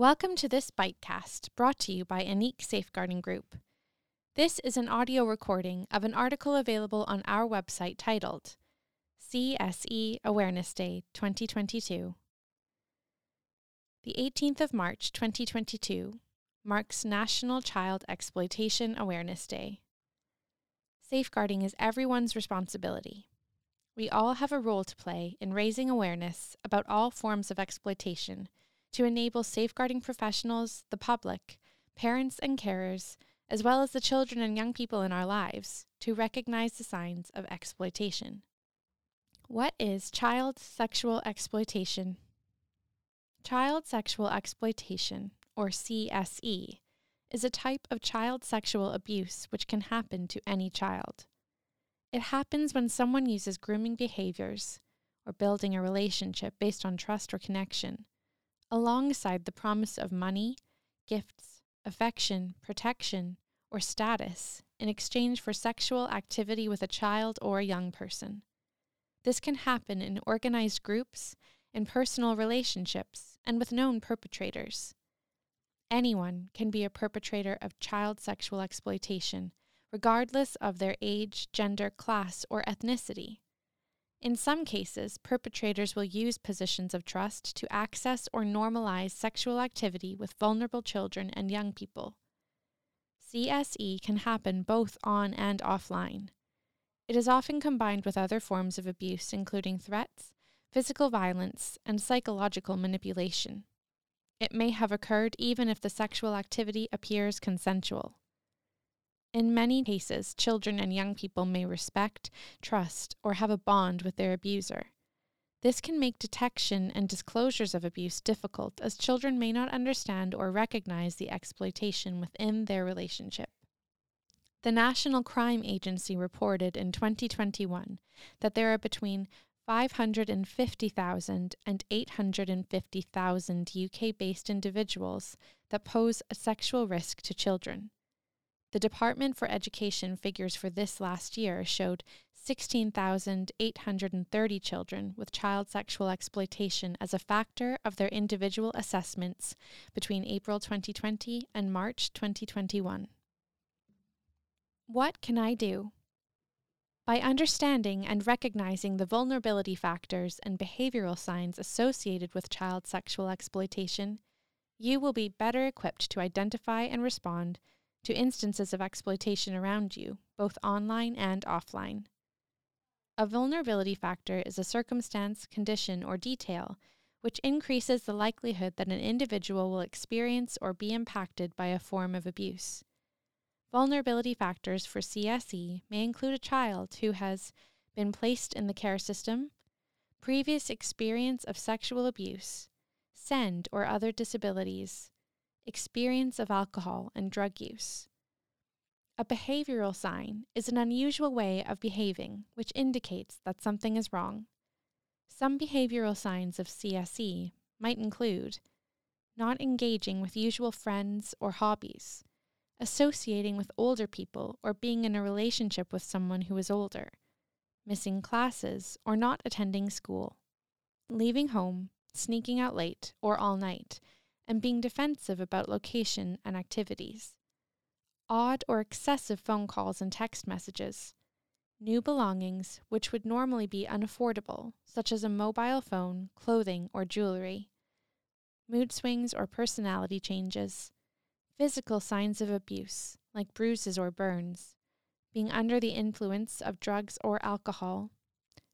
Welcome to this Bitecast brought to you by Ineqe Safeguarding Group. This is an audio recording of an article available on our website titled CSE Awareness Day 2022. The 18th of March 2022 marks National Child Exploitation Awareness Day. Safeguarding is everyone's responsibility. We all have a role to play in raising awareness about all forms of exploitation to enable safeguarding professionals, the public, parents, and carers, as well as the children and young people in our lives, to recognize the signs of exploitation. What is child sexual exploitation? Child sexual exploitation, or CSE, is a type of child sexual abuse which can happen to any child. It happens when someone uses grooming behaviors or building a relationship based on trust or connection alongside the promise of money, gifts, affection, protection, or status in exchange for sexual activity with a child or a young person. This can happen in organized groups, in personal relationships, and with known perpetrators. Anyone can be a perpetrator of child sexual exploitation, regardless of their age, gender, class, or ethnicity. In some cases, perpetrators will use positions of trust to access or normalize sexual activity with vulnerable children and young people. CSE can happen both on and offline. It is often combined with other forms of abuse, including threats, physical violence, and psychological manipulation. It may have occurred even if the sexual activity appears consensual. In many cases, children and young people may respect, trust, or have a bond with their abuser. This can make detection and disclosures of abuse difficult as children may not understand or recognize the exploitation within their relationship. The National Crime Agency reported in 2021 that there are between 550,000 and 850,000 UK based individuals that pose a sexual risk to children. The Department for Education figures for this last year showed 16,830 children with child sexual exploitation as a factor of their individual assessments between April 2020 and March 2021. What can I do? By understanding and recognizing the vulnerability factors and behavioral signs associated with child sexual exploitation, you will be better equipped to identify and respond to instances of exploitation around you, both online and offline. A vulnerability factor is a circumstance, condition, or detail which increases the likelihood that an individual will experience or be impacted by a form of abuse. Vulnerability factors for CSE may include a child who has been placed in the care system, previous experience of sexual abuse, SEND or other disabilities, experience of alcohol and drug use. A behavioral sign is an unusual way of behaving which indicates that something is wrong. Some behavioral signs of CSE might include not engaging with usual friends or hobbies, associating with older people or being in a relationship with someone who is older, missing classes or not attending school, leaving home, sneaking out late or all night, and being defensive about location and activities, odd or excessive phone calls and text messages, new belongings which would normally be unaffordable, such as a mobile phone, clothing, or jewelry, mood swings or personality changes, physical signs of abuse, like bruises or burns, being under the influence of drugs or alcohol,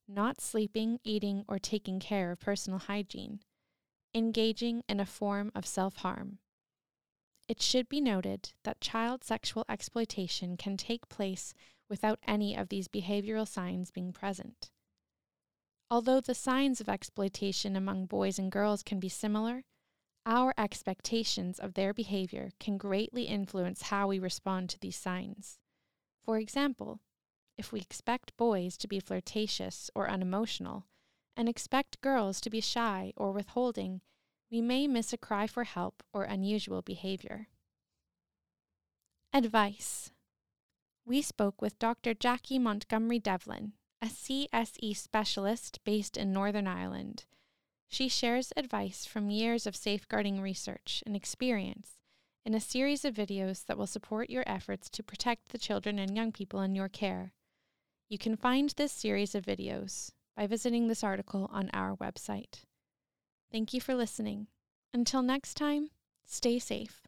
not sleeping, eating, or taking care of personal hygiene engaging in a form of self harm. It should be noted that child sexual exploitation can take place without any of these behavioral signs being present. Although the signs of exploitation among boys and girls can be similar, our expectations of their behavior can greatly influence how we respond to these signs. For example, if we expect boys to be flirtatious or unemotional, and expect girls to be shy or withholding, we may miss a cry for help or unusual behavior. Advice We spoke with Dr. Jackie Montgomery Devlin, a CSE specialist based in Northern Ireland. She shares advice from years of safeguarding research and experience in a series of videos that will support your efforts to protect the children and young people in your care. You can find this series of videos by visiting this article on our website. Thank you for listening. Until next time, stay safe.